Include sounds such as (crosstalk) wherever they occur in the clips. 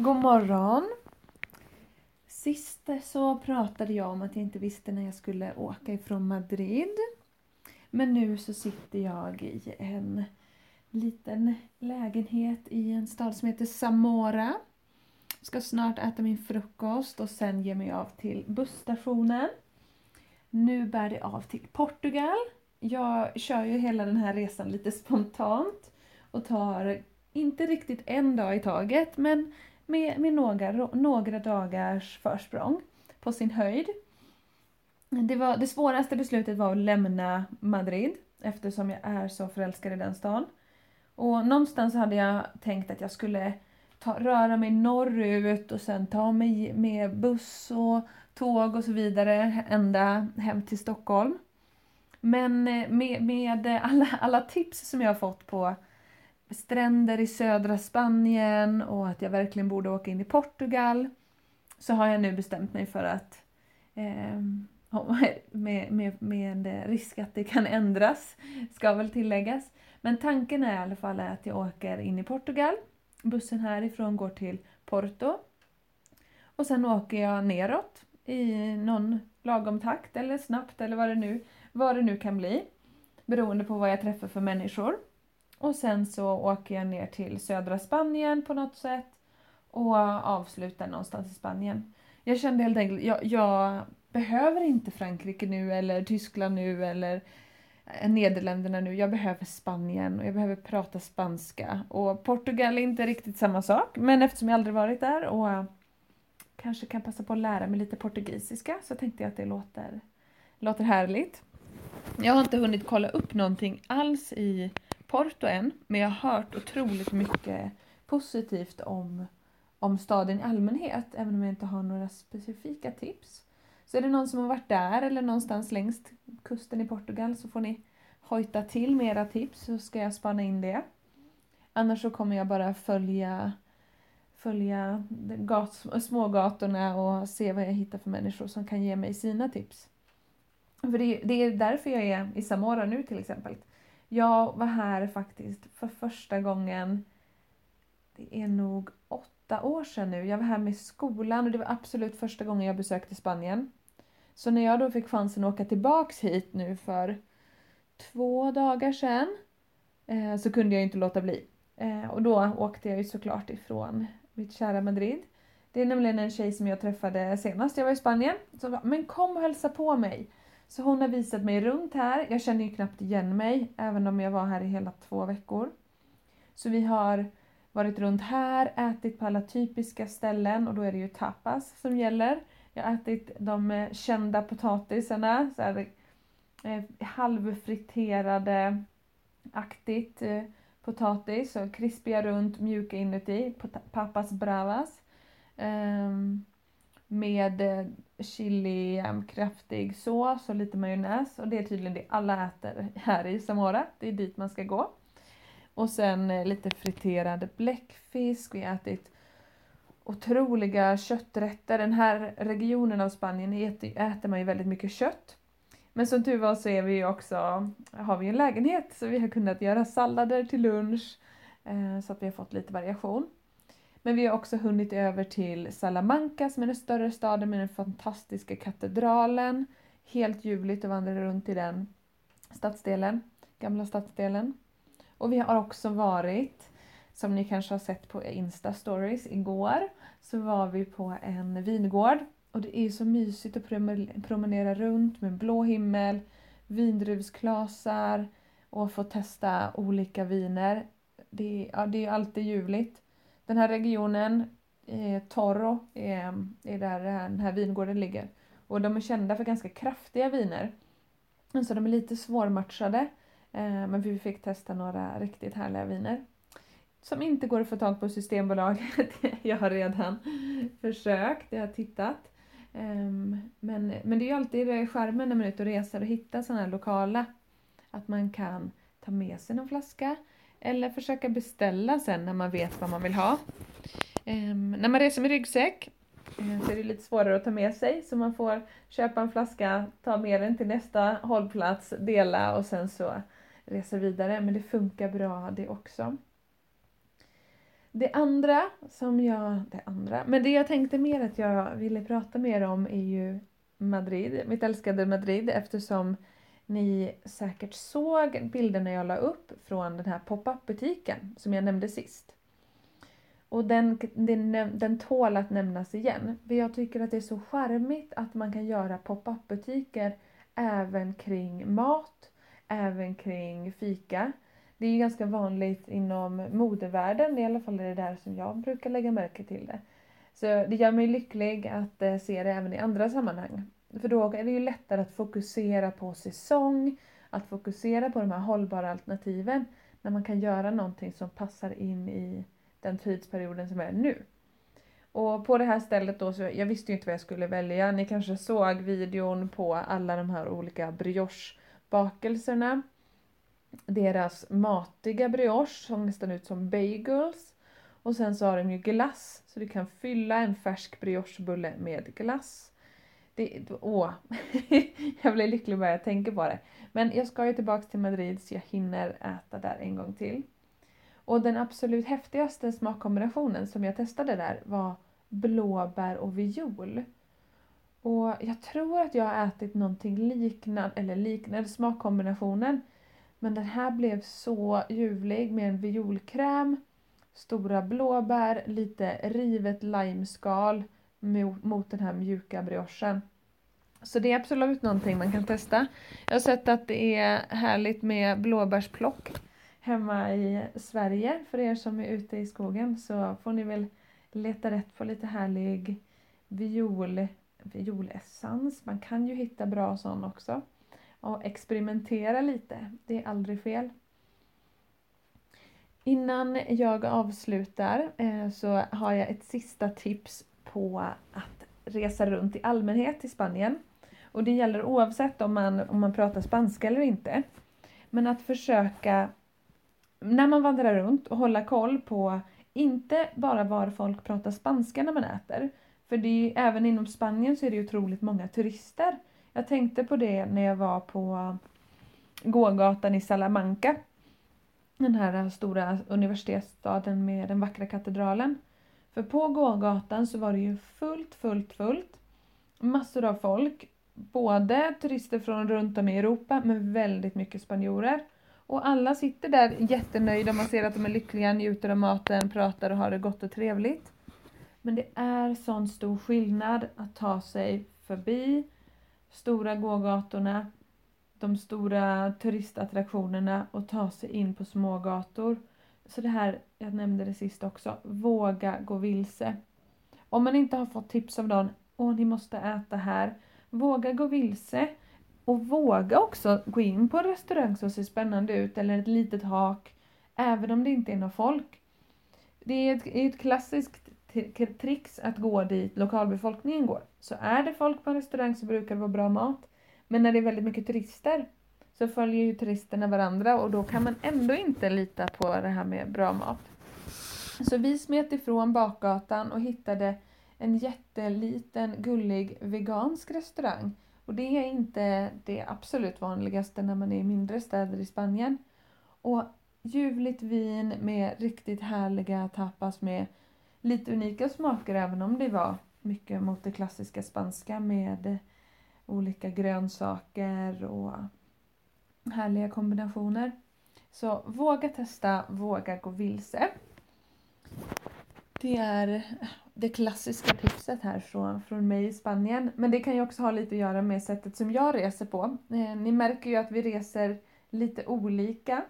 God morgon! Sist så pratade jag om att jag inte visste när jag skulle åka ifrån Madrid. Men nu så sitter jag i en liten lägenhet i en stad som heter Zamora. Ska snart äta min frukost och sen ge mig av till busstationen. Nu bär det av till Portugal. Jag kör ju hela den här resan lite spontant och tar inte riktigt en dag i taget men med, med några, några dagars försprång på sin höjd. Det, var, det svåraste beslutet var att lämna Madrid eftersom jag är så förälskad i den stan. Och någonstans hade jag tänkt att jag skulle ta, röra mig norrut och sen ta mig med buss och tåg och så vidare ända hem till Stockholm. Men eh, med, med alla, alla tips som jag har fått på stränder i södra Spanien och att jag verkligen borde åka in i Portugal så har jag nu bestämt mig för att eh, (laughs) med, med, med risk att det kan ändras, ska väl tilläggas. Men tanken är i alla fall att jag åker in i Portugal. Bussen härifrån går till Porto. Och sen åker jag neråt i någon lagom takt eller snabbt eller vad det nu, vad det nu kan bli. Beroende på vad jag träffar för människor. Och sen så åker jag ner till södra Spanien på något sätt och avslutar någonstans i Spanien. Jag kände helt enkelt, jag, jag behöver inte Frankrike nu eller Tyskland nu eller Nederländerna nu. Jag behöver Spanien och jag behöver prata spanska. Och Portugal är inte riktigt samma sak, men eftersom jag aldrig varit där och kanske kan passa på att lära mig lite portugisiska så tänkte jag att det låter, låter härligt. Jag har inte hunnit kolla upp någonting alls i Porto än, men jag har hört otroligt mycket positivt om, om staden i allmänhet, även om jag inte har några specifika tips. Så är det någon som har varit där eller någonstans längs kusten i Portugal så får ni hojta till med era tips så ska jag spana in det. Annars så kommer jag bara följa, följa gat, smågatorna och se vad jag hittar för människor som kan ge mig sina tips. För det, det är därför jag är i Samora nu till exempel. Jag var här faktiskt för första gången, det är nog åtta år sedan nu. Jag var här med skolan och det var absolut första gången jag besökte Spanien. Så när jag då fick chansen att åka tillbaks hit nu för två dagar sedan eh, så kunde jag inte låta bli. Eh, och då åkte jag ju såklart ifrån mitt kära Madrid. Det är nämligen en tjej som jag träffade senast jag var i Spanien som sa men kom och hälsa på mig. Så hon har visat mig runt här. Jag känner ju knappt igen mig även om jag var här i hela två veckor. Så vi har varit runt här, ätit på alla typiska ställen och då är det ju tapas som gäller. Jag har ätit de eh, kända potatisarna, så här, eh, halvfriterade aktigt eh, potatis, så krispiga runt, mjuka inuti, papas bravas. Um, med eh, chili-kraftig sås och lite majonnäs och det är tydligen det alla äter här i Zamora. Det är dit man ska gå. Och sen eh, lite friterad bläckfisk, vi har ätit otroliga kötträtter. Den här regionen av Spanien äter, man ju väldigt mycket kött. Men som tur var så är vi också, har vi en lägenhet så vi har kunnat göra sallader till lunch eh, så att vi har fått lite variation. Men vi har också hunnit över till Salamanca som är den större staden med den fantastiska katedralen. Helt ljuvligt att vandra runt i den stadsdelen, gamla stadsdelen. Och vi har också varit, som ni kanske har sett på Insta-stories igår, så var vi på en vingård. Och det är så mysigt att promenera runt med blå himmel, vindruvsklasar och få testa olika viner. Det, ja, det är alltid ljuvligt. Den här regionen, eh, Toro, är, är där den här vingården ligger. Och de är kända för ganska kraftiga viner. Så de är lite svårmatchade. Eh, men vi fick testa några riktigt härliga viner. Som inte går att få tag på Systembolaget. (laughs) jag har redan försökt, jag har tittat. Ehm, men, men det är ju alltid skärmen när man är ute och reser och hittar sådana här lokala. Att man kan ta med sig någon flaska eller försöka beställa sen när man vet vad man vill ha. Um, när man reser med ryggsäck eh, så är det lite svårare att ta med sig så man får köpa en flaska, ta med den till nästa hållplats, dela och sen så resa vidare. Men det funkar bra det också. Det andra som jag... Det andra, men det jag tänkte mer att jag ville prata mer om är ju Madrid, mitt älskade Madrid eftersom ni säkert såg bilderna jag la upp från den här pop-up butiken som jag nämnde sist. Och den, den, den tål att nämnas igen. För jag tycker att det är så charmigt att man kan göra pop-up butiker även kring mat, även kring fika. Det är ju ganska vanligt inom modevärlden, i alla fall är det där som jag brukar lägga märke till det. Så det gör mig lycklig att eh, se det även i andra sammanhang. För då är det ju lättare att fokusera på säsong, att fokusera på de här hållbara alternativen när man kan göra någonting som passar in i den tidsperioden som är nu. Och på det här stället då, så jag visste ju inte vad jag skulle välja. Ni kanske såg videon på alla de här olika briochebakelserna. Deras matiga brioche som nästan ut som bagels. Och sen så har de ju glass, så du kan fylla en färsk briochebulle med glass. Det, åh, (laughs) jag blir lycklig bara jag tänker på det. Men jag ska ju tillbaka till Madrid så jag hinner äta där en gång till. Och den absolut häftigaste smakkombinationen som jag testade där var blåbär och viol. Och jag tror att jag har ätit någonting liknande, eller liknande smakkombinationen. Men den här blev så ljuvlig med en violkräm, stora blåbär, lite rivet limeskal mot den här mjuka briochen. Så det är absolut någonting man kan testa. Jag har sett att det är härligt med blåbärsplock hemma i Sverige. För er som är ute i skogen så får ni väl leta rätt på lite härlig viol, violessens. Man kan ju hitta bra sån också. Och experimentera lite, det är aldrig fel. Innan jag avslutar eh, så har jag ett sista tips på att resa runt i allmänhet i Spanien. Och det gäller oavsett om man, om man pratar spanska eller inte. Men att försöka, när man vandrar runt, och hålla koll på inte bara var folk pratar spanska när man äter. För det är, även inom Spanien så är det otroligt många turister. Jag tänkte på det när jag var på gågatan i Salamanca. Den här stora universitetsstaden med den vackra katedralen. För på gågatan så var det ju fullt, fullt, fullt. Massor av folk. Både turister från runt om i Europa men väldigt mycket spanjorer. Och alla sitter där jättenöjda, man ser att de är lyckliga, njuter av maten, pratar och har det gott och trevligt. Men det är sån stor skillnad att ta sig förbi stora gågatorna, de stora turistattraktionerna och ta sig in på smågator så det här, jag nämnde det sist också, våga gå vilse. Om man inte har fått tips av någon, åh ni måste äta här, våga gå vilse. Och våga också gå in på en restaurang som ser spännande ut eller ett litet hak, även om det inte är någon folk. Det är ett, ett klassiskt trix att gå dit lokalbefolkningen går. Så är det folk på en restaurang så brukar det vara bra mat. Men när det är väldigt mycket turister så följer ju turisterna varandra och då kan man ändå inte lita på det här med bra mat. Så vi smet ifrån bakgatan och hittade en jätteliten gullig vegansk restaurang. Och det är inte det absolut vanligaste när man är i mindre städer i Spanien. Och ljuvligt vin med riktigt härliga tapas med lite unika smaker även om det var mycket mot det klassiska spanska med olika grönsaker och härliga kombinationer. Så våga testa, våga gå vilse. Det är det klassiska tipset här från, från mig i Spanien. Men det kan ju också ha lite att göra med sättet som jag reser på. Eh, ni märker ju att vi reser lite olika.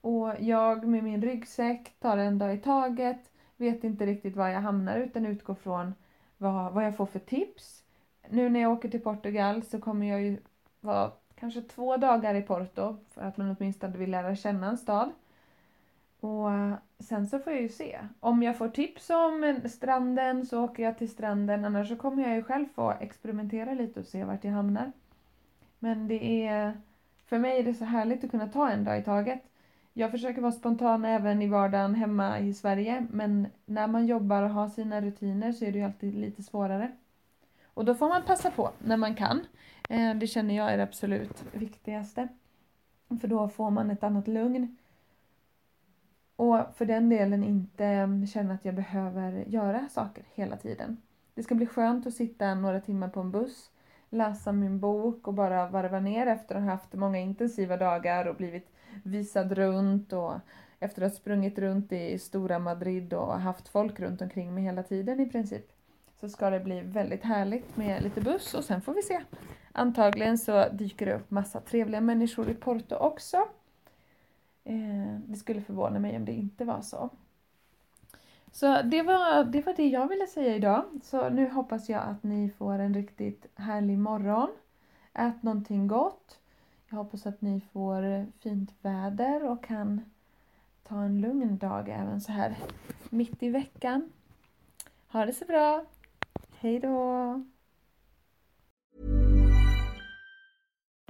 Och jag med min ryggsäck tar en dag i taget, vet inte riktigt var jag hamnar utan utgår från vad, vad jag får för tips. Nu när jag åker till Portugal så kommer jag ju vara kanske två dagar i Porto för att man åtminstone vill lära känna en stad. Och eh, sen så får jag ju se. Om jag får tips om stranden så åker jag till stranden. Annars så kommer jag ju själv få experimentera lite och se vart jag hamnar. Men det är... För mig är det så härligt att kunna ta en dag i taget. Jag försöker vara spontan även i vardagen hemma i Sverige. Men när man jobbar och har sina rutiner så är det ju alltid lite svårare. Och då får man passa på när man kan. Eh, det känner jag är det absolut viktigaste. För då får man ett annat lugn. Och för den delen inte känna att jag behöver göra saker hela tiden. Det ska bli skönt att sitta några timmar på en buss, läsa min bok och bara varva ner efter att ha haft många intensiva dagar och blivit visad runt och efter att ha sprungit runt i stora Madrid och haft folk runt omkring mig hela tiden i princip. Så ska det bli väldigt härligt med lite buss och sen får vi se. Antagligen så dyker det upp massa trevliga människor i Porto också. Eh, det skulle förvåna mig om det inte var så. Så det var, det var det jag ville säga idag. Så nu hoppas jag att ni får en riktigt härlig morgon. Ät någonting gott. Jag hoppas att ni får fint väder och kan ta en lugn dag även så här mitt i veckan. Ha det så bra! Hej då!